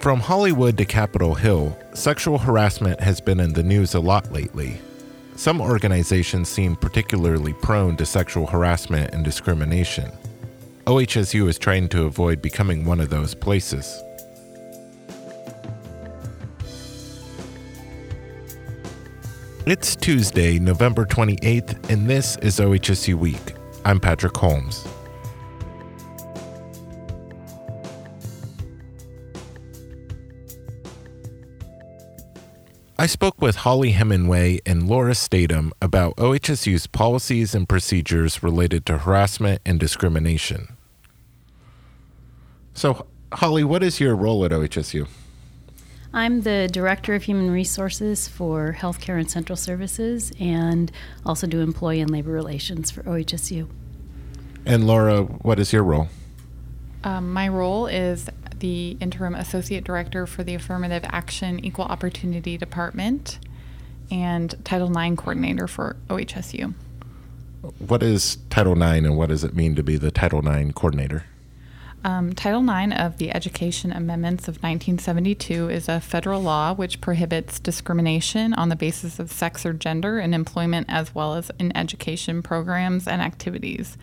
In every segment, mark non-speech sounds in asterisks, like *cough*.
From Hollywood to Capitol Hill, sexual harassment has been in the news a lot lately. Some organizations seem particularly prone to sexual harassment and discrimination. OHSU is trying to avoid becoming one of those places. It's Tuesday, November 28th, and this is OHSU Week. I'm Patrick Holmes. I spoke with Holly Hemingway and Laura Statham about OHSU's policies and procedures related to harassment and discrimination. So, Holly, what is your role at OHSU? I'm the Director of Human Resources for Healthcare and Central Services and also do Employee and Labor Relations for OHSU. And Laura, what is your role? Um, my role is the Interim Associate Director for the Affirmative Action Equal Opportunity Department and Title IX Coordinator for OHSU. What is Title IX and what does it mean to be the Title IX Coordinator? Um, Title IX of the Education Amendments of 1972 is a federal law which prohibits discrimination on the basis of sex or gender in employment as well as in education programs and activities.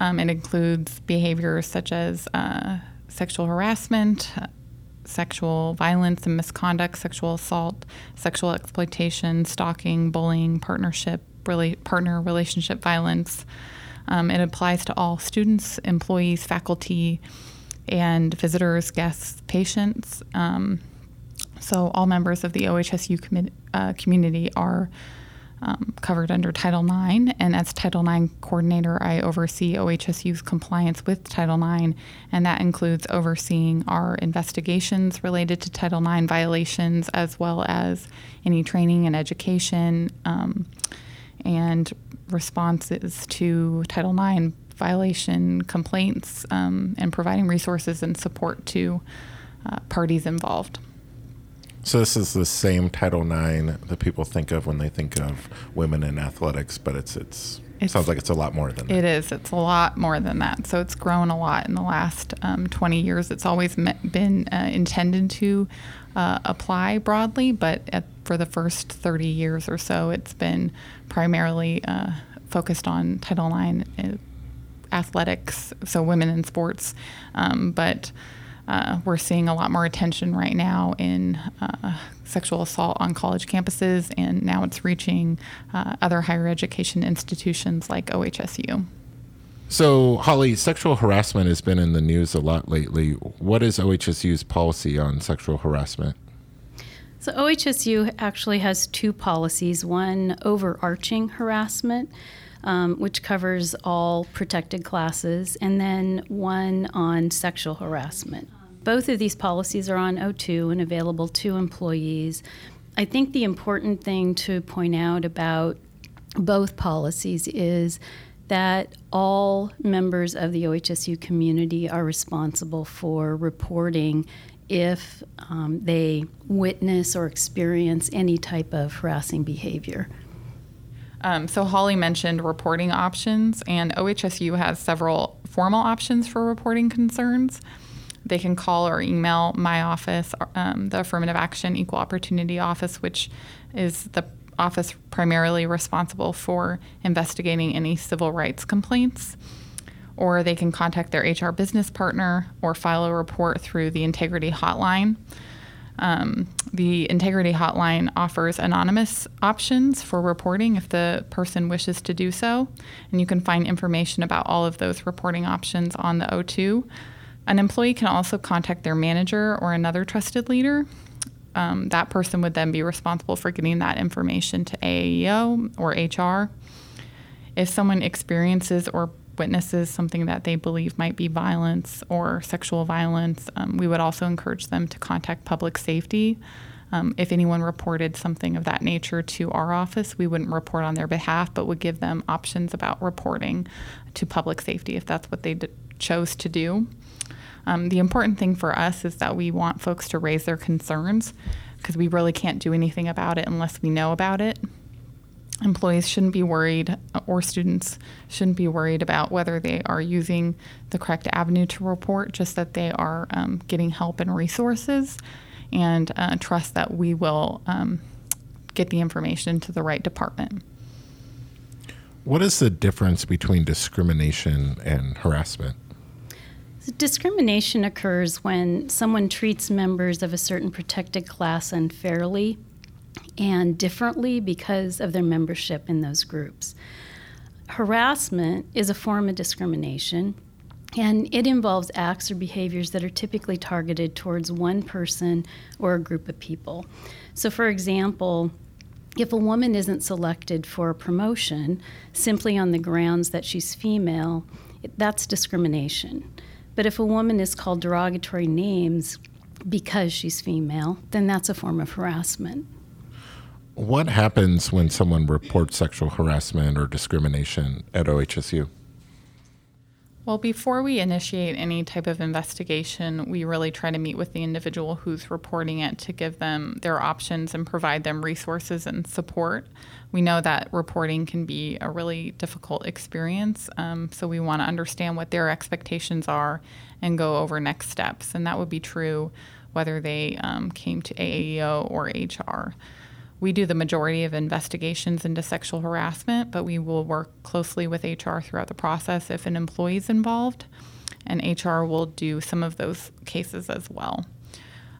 Um, it includes behaviors such as uh, sexual harassment, sexual violence and misconduct, sexual assault, sexual exploitation, stalking, bullying, partnership, really partner relationship violence. Um, it applies to all students, employees, faculty, and visitors, guests, patients. Um, so all members of the OHSU commi- uh, community are um, covered under Title IX. And as Title IX coordinator, I oversee OHSU's compliance with Title IX, and that includes overseeing our investigations related to Title IX violations, as well as any training and education um, and responses to Title IX violation complaints um, and providing resources and support to uh, parties involved. So this is the same Title IX that people think of when they think of women in athletics, but it's it's, It's- sounds like it's a lot more than that. It is. It's a lot more than that. So it's grown a lot in the last um, 20 years. It's always been uh, intended to uh, apply broadly, but at, for the first 30 years or so, it's been primarily uh, focused on Title IX uh, athletics, so women in sports. Um, but uh, we're seeing a lot more attention right now in uh, sexual assault on college campuses, and now it's reaching uh, other higher education institutions like OHSU. So, Holly, sexual harassment has been in the news a lot lately. What is OHSU's policy on sexual harassment? So, OHSU actually has two policies one overarching harassment, um, which covers all protected classes, and then one on sexual harassment. Both of these policies are on O2 and available to employees. I think the important thing to point out about both policies is that all members of the OHSU community are responsible for reporting if um, they witness or experience any type of harassing behavior. Um, so Holly mentioned reporting options, and OHSU has several formal options for reporting concerns. They can call or email my office, um, the Affirmative Action Equal Opportunity Office, which is the office primarily responsible for investigating any civil rights complaints. Or they can contact their HR business partner or file a report through the Integrity Hotline. Um, the Integrity Hotline offers anonymous options for reporting if the person wishes to do so. And you can find information about all of those reporting options on the O2. An employee can also contact their manager or another trusted leader. Um, that person would then be responsible for getting that information to AAEO or HR. If someone experiences or witnesses something that they believe might be violence or sexual violence, um, we would also encourage them to contact public safety. Um, if anyone reported something of that nature to our office, we wouldn't report on their behalf, but would give them options about reporting to public safety if that's what they d- chose to do. Um, the important thing for us is that we want folks to raise their concerns because we really can't do anything about it unless we know about it. employees shouldn't be worried or students shouldn't be worried about whether they are using the correct avenue to report, just that they are um, getting help and resources and uh, trust that we will um, get the information to the right department. What is the difference between discrimination and harassment? Discrimination occurs when someone treats members of a certain protected class unfairly and differently because of their membership in those groups. Harassment is a form of discrimination, and it involves acts or behaviors that are typically targeted towards one person or a group of people. So, for example, if a woman isn't selected for a promotion simply on the grounds that she's female, that's discrimination. But if a woman is called derogatory names because she's female, then that's a form of harassment. What happens when someone reports sexual harassment or discrimination at OHSU? Well, before we initiate any type of investigation, we really try to meet with the individual who's reporting it to give them their options and provide them resources and support. We know that reporting can be a really difficult experience, um, so we want to understand what their expectations are and go over next steps. And that would be true whether they um, came to AAEO or HR. We do the majority of investigations into sexual harassment, but we will work closely with HR throughout the process if an employee is involved, and HR will do some of those cases as well.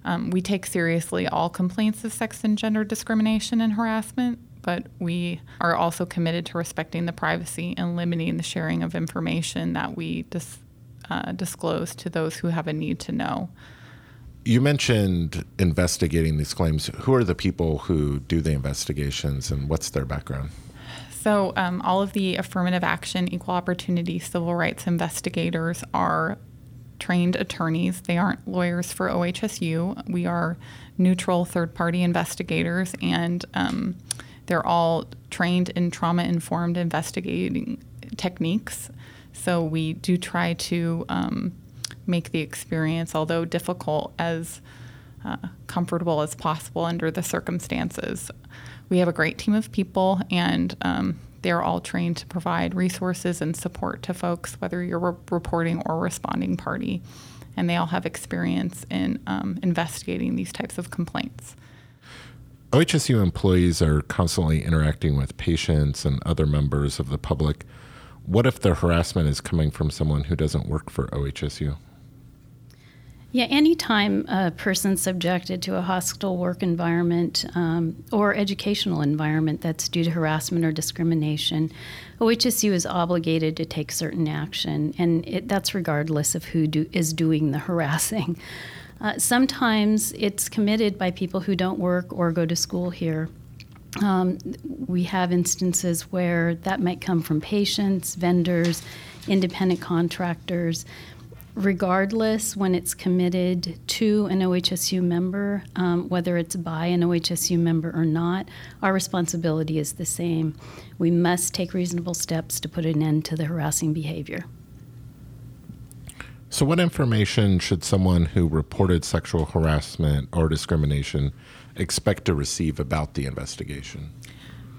Um, we take seriously all complaints of sex and gender discrimination and harassment, but we are also committed to respecting the privacy and limiting the sharing of information that we dis- uh, disclose to those who have a need to know. You mentioned investigating these claims. Who are the people who do the investigations and what's their background? So, um, all of the affirmative action, equal opportunity, civil rights investigators are trained attorneys. They aren't lawyers for OHSU. We are neutral third party investigators, and um, they're all trained in trauma informed investigating techniques. So, we do try to um, make the experience, although difficult, as uh, comfortable as possible under the circumstances. We have a great team of people, and um, they're all trained to provide resources and support to folks, whether you're a reporting or responding party. And they all have experience in um, investigating these types of complaints. OHSU employees are constantly interacting with patients and other members of the public. What if the harassment is coming from someone who doesn't work for OHSU? Yeah, anytime a person's subjected to a hostile work environment um, or educational environment that's due to harassment or discrimination, OHSU is obligated to take certain action, and it, that's regardless of who do, is doing the *laughs* harassing. Uh, sometimes it's committed by people who don't work or go to school here. Um, we have instances where that might come from patients, vendors, independent contractors regardless when it's committed to an OHSU member, um, whether it's by an OHSU member or not, our responsibility is the same. We must take reasonable steps to put an end to the harassing behavior. So, what information should someone who reported sexual harassment or discrimination expect to receive about the investigation?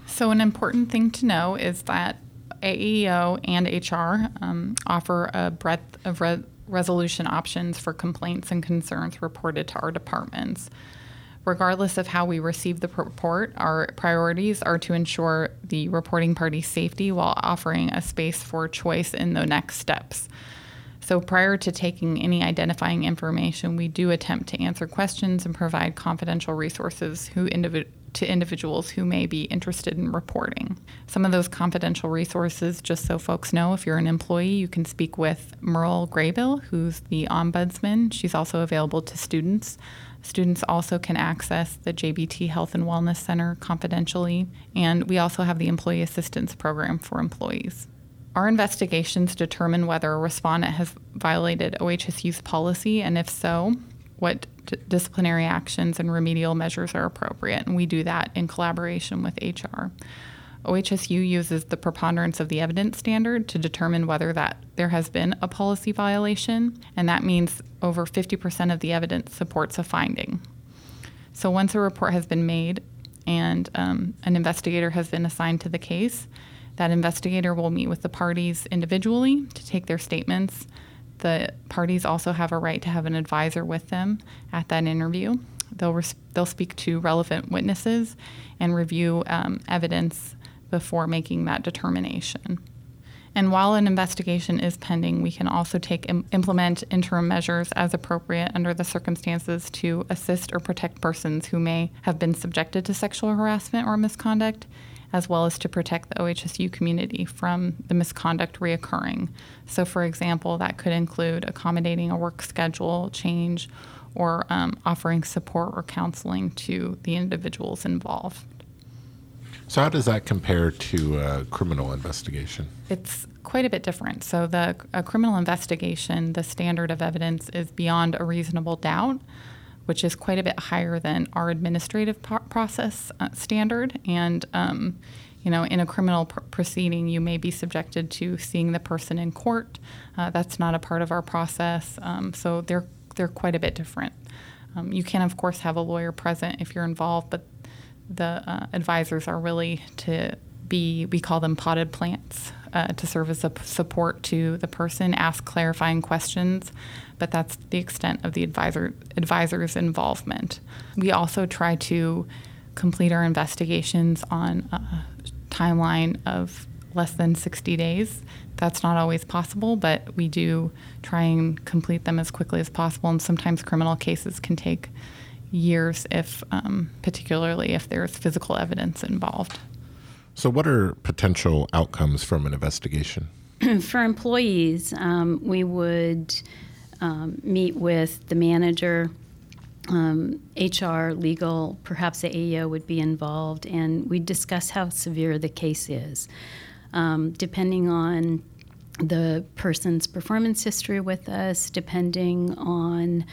So, an important thing to know is that AAEO and HR um, offer a breadth of re- resolution options for complaints and concerns reported to our departments. Regardless of how we receive the report, our priorities are to ensure the reporting party's safety while offering a space for choice in the next steps. So, prior to taking any identifying information, we do attempt to answer questions and provide confidential resources who individ- to individuals who may be interested in reporting. Some of those confidential resources, just so folks know, if you're an employee, you can speak with Merle Graybill, who's the ombudsman. She's also available to students. Students also can access the JBT Health and Wellness Center confidentially, and we also have the Employee Assistance Program for employees. Our investigations determine whether a respondent has violated OHSU's policy, and if so, what disciplinary actions and remedial measures are appropriate. And we do that in collaboration with HR. OHSU uses the preponderance of the evidence standard to determine whether that there has been a policy violation, and that means over 50% of the evidence supports a finding. So once a report has been made and um, an investigator has been assigned to the case. That investigator will meet with the parties individually to take their statements. The parties also have a right to have an advisor with them at that interview. They'll, res- they'll speak to relevant witnesses and review um, evidence before making that determination. And while an investigation is pending, we can also take Im- implement interim measures as appropriate under the circumstances to assist or protect persons who may have been subjected to sexual harassment or misconduct, as well as to protect the OHSU community from the misconduct reoccurring. So, for example, that could include accommodating a work schedule change or um, offering support or counseling to the individuals involved. So, how does that compare to a criminal investigation? It's quite a bit different. So, the a criminal investigation, the standard of evidence is beyond a reasonable doubt, which is quite a bit higher than our administrative process uh, standard. And um, you know, in a criminal pr- proceeding, you may be subjected to seeing the person in court. Uh, that's not a part of our process. Um, so they're they're quite a bit different. Um, you can, of course, have a lawyer present if you're involved, but the uh, advisors are really to be, we call them potted plants, uh, to serve as a p- support to the person, ask clarifying questions, but that's the extent of the advisor advisor's involvement. We also try to complete our investigations on a timeline of less than 60 days. That's not always possible, but we do try and complete them as quickly as possible. And sometimes criminal cases can take years, if um, particularly if there's physical evidence involved. So, what are potential outcomes from an investigation? *clears throat* For employees, um, we would um, meet with the manager, um, HR, legal, perhaps the AEO would be involved, and we discuss how severe the case is. Um, depending on the person's performance history with us, depending on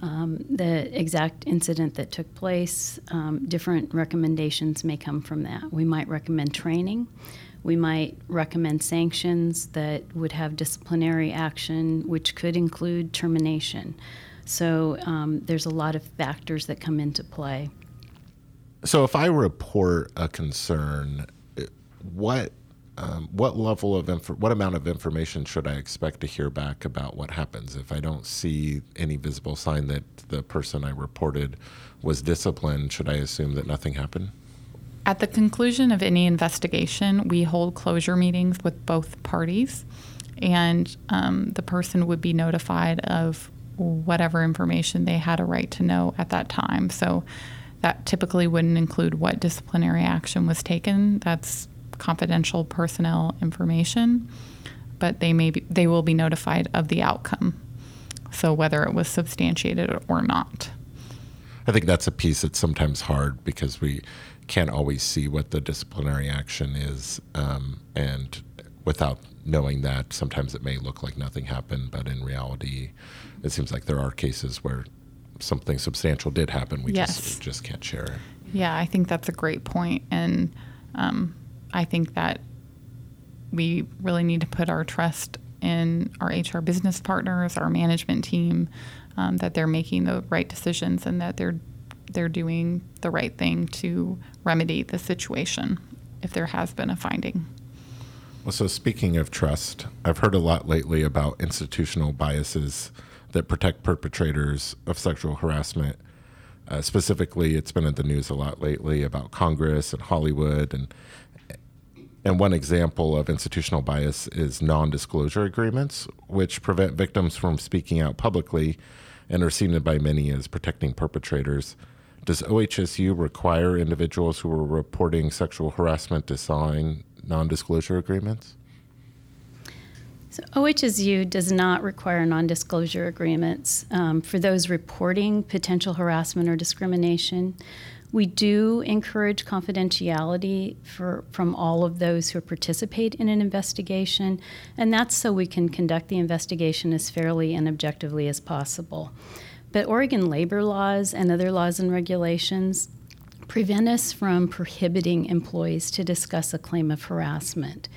um, the exact incident that took place, um, different recommendations may come from that. We might recommend training. We might recommend sanctions that would have disciplinary action, which could include termination. So um, there's a lot of factors that come into play. So, if I report a concern, what um, what level of inf- what amount of information should I expect to hear back about what happens if I don't see any visible sign that the person I reported was disciplined? Should I assume that nothing happened? At the conclusion of any investigation, we hold closure meetings with both parties, and um, the person would be notified of whatever information they had a right to know at that time. So that typically wouldn't include what disciplinary action was taken. That's confidential personnel information, but they may be, they will be notified of the outcome. So whether it was substantiated or not. I think that's a piece that's sometimes hard because we can't always see what the disciplinary action is, um, and without knowing that, sometimes it may look like nothing happened, but in reality, it seems like there are cases where something substantial did happen. We Yes. just just can't share it. Yeah, I think that's a great point, and um, I think that we really need to put our trust in our HR business partners, our management team, um, that they're making the right decisions and that they're they're doing the right thing to remedy the situation if there has been a finding. Well, so speaking of trust, I've heard a lot lately about institutional biases that protect perpetrators of sexual harassment. Uh, specifically, it's been in the news a lot lately about Congress and Hollywood, and and one example of institutional bias is non-disclosure agreements, which prevent victims from speaking out publicly, and are seen by many as protecting perpetrators. Does OHSU require individuals who are reporting sexual harassment to sign non-disclosure agreements? So OHSU does not require non-disclosure agreements um, for those reporting potential harassment or discrimination. We do encourage confidentiality for, from all of those who participate in an investigation, and that's so we can conduct the investigation as fairly and objectively as possible. But Oregon labor laws and other laws and regulations prevent us from prohibiting employees to discuss a claim of harassment.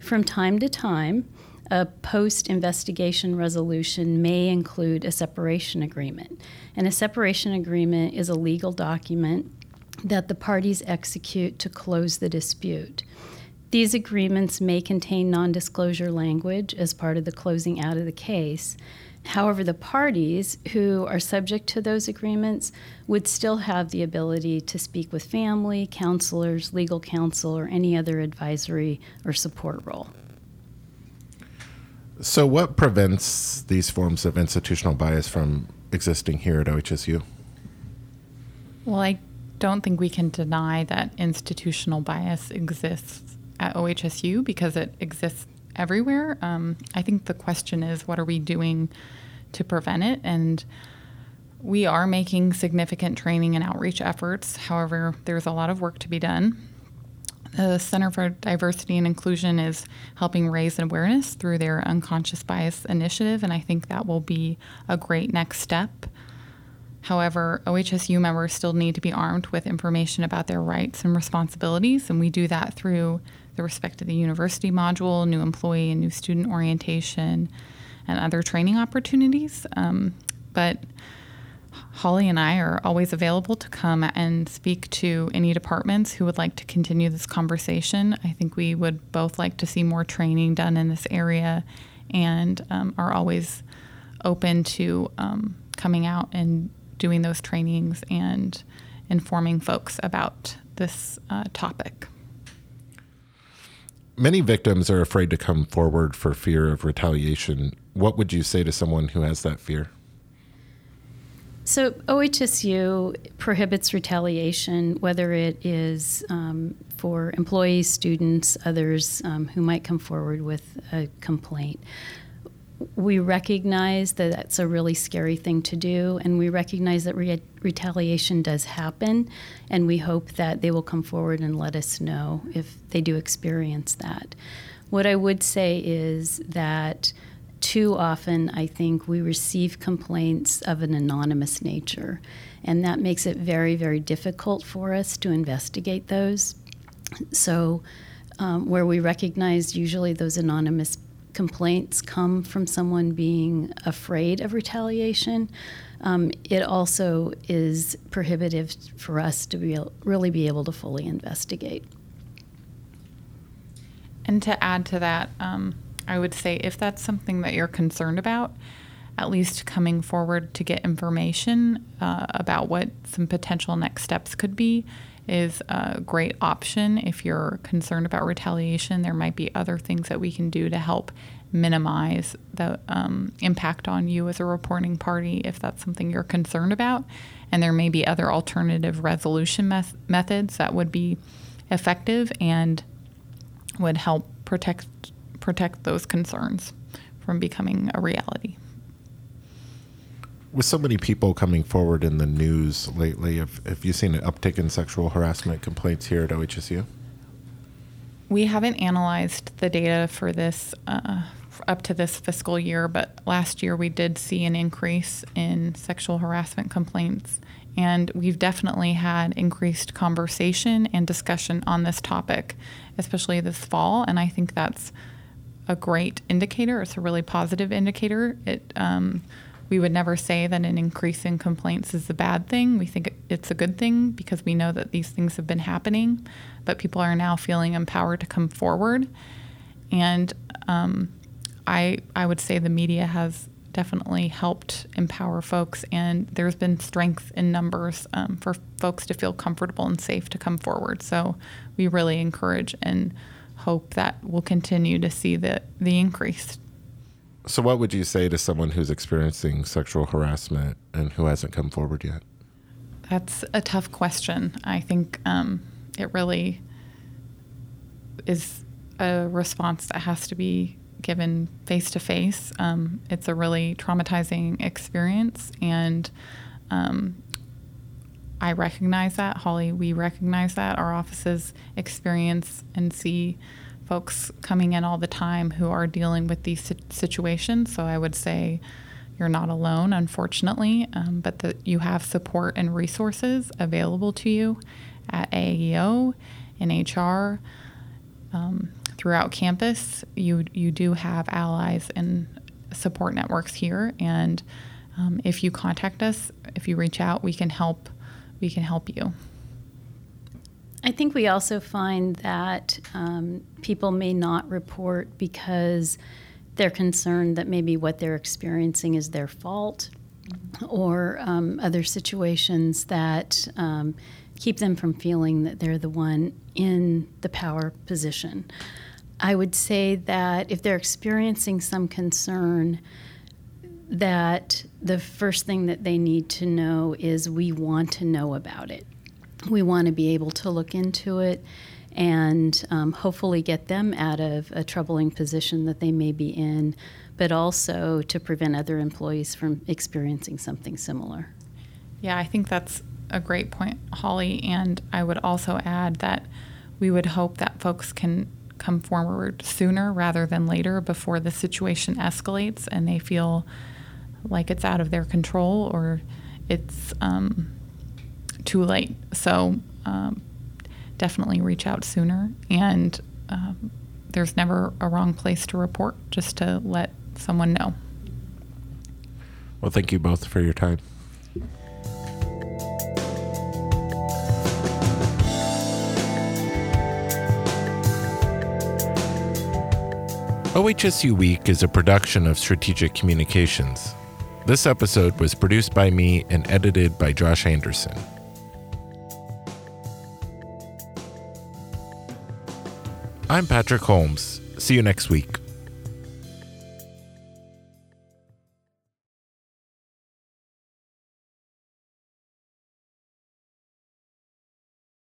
From time to time, a post investigation resolution may include a separation agreement. And a separation agreement is a legal document that the parties execute to close the dispute. These agreements may contain non disclosure language as part of the closing out of the case. However, the parties who are subject to those agreements would still have the ability to speak with family, counselors, legal counsel, or any other advisory or support role. So, what prevents these forms of institutional bias from existing here at OHSU? Well, I don't think we can deny that institutional bias exists at OHSU because it exists everywhere. Um, I think the question is what are we doing to prevent it? And we are making significant training and outreach efforts. However, there's a lot of work to be done. The Center for Diversity and Inclusion is helping raise awareness through their unconscious bias initiative, and I think that will be a great next step. However, OHSU members still need to be armed with information about their rights and responsibilities, and we do that through the Respect to the University module, new employee and new student orientation, and other training opportunities. Um, but Holly and I are always available to come and speak to any departments who would like to continue this conversation. I think we would both like to see more training done in this area and um, are always open to um, coming out and doing those trainings and informing folks about this uh, topic. Many victims are afraid to come forward for fear of retaliation. What would you say to someone who has that fear? So, OHSU prohibits retaliation, whether it is um, for employees, students, others um, who might come forward with a complaint. We recognize that that's a really scary thing to do, and we recognize that re- retaliation does happen, and we hope that they will come forward and let us know if they do experience that. What I would say is that too often, I think, we receive complaints of an anonymous nature, and that makes it very, very difficult for us to investigate those. So, um, where we recognize usually those anonymous complaints come from someone being afraid of retaliation, um, it also is prohibitive for us to be, really be able to fully investigate. And to add to that, um, I would say if that's something that you're concerned about, at least coming forward to get information uh, about what some potential next steps could be is a great option. If you're concerned about retaliation, there might be other things that we can do to help minimize the um, impact on you as a reporting party if that's something you're concerned about. And there may be other alternative resolution me- methods that would be effective and would help protect protect those concerns from becoming a reality. With so many people coming forward in the news lately, have, have you seen an uptick in sexual harassment complaints here at OHSU? We haven't analyzed the data for this uh, up to this fiscal year, but last year we did see an increase in sexual harassment complaints. And we've definitely had increased conversation and discussion on this topic, especially this fall. And I think that's a great indicator. It's a really positive indicator. It um, we would never say that an increase in complaints is a bad thing. We think it's a good thing because we know that these things have been happening, but people are now feeling empowered to come forward. And um, I I would say the media has definitely helped empower folks, and there's been strength in numbers um, for folks to feel comfortable and safe to come forward. So we really encourage and hope that we'll continue to see the, the increase. So, what would you say to someone who's experiencing sexual harassment and who hasn't come forward yet? That's a tough question. I think um, it really is a response that has to be given face to face. It's a really traumatizing experience, and um, I recognize that. Holly, we recognize that. Our offices experience and see folks coming in all the time who are dealing with these situations. So I would say you're not alone, unfortunately, um, but that you have support and resources available to you at AEO, in HR, um, throughout campus. You you do have allies and support networks here, and um, if you contact us, if you reach out, we can help we can help you. I think we also find that um, people may not report because they're concerned that maybe what they're experiencing is their fault or um, other situations that um, keep them from feeling that they're the one in the power position. I would say that if they're experiencing some concern, that the first thing that they need to know is we want to know about it. We want to be able to look into it and um, hopefully get them out of a troubling position that they may be in, but also to prevent other employees from experiencing something similar. Yeah, I think that's a great point, Holly. And I would also add that we would hope that folks can come forward sooner rather than later before the situation escalates and they feel like it's out of their control or it's um, too late. So um, definitely reach out sooner. And um, there's never a wrong place to report, just to let someone know. Well, thank you both for your time. OHSU Week is a production of Strategic Communications. This episode was produced by me and edited by Josh Anderson. I'm Patrick Holmes. See you next week.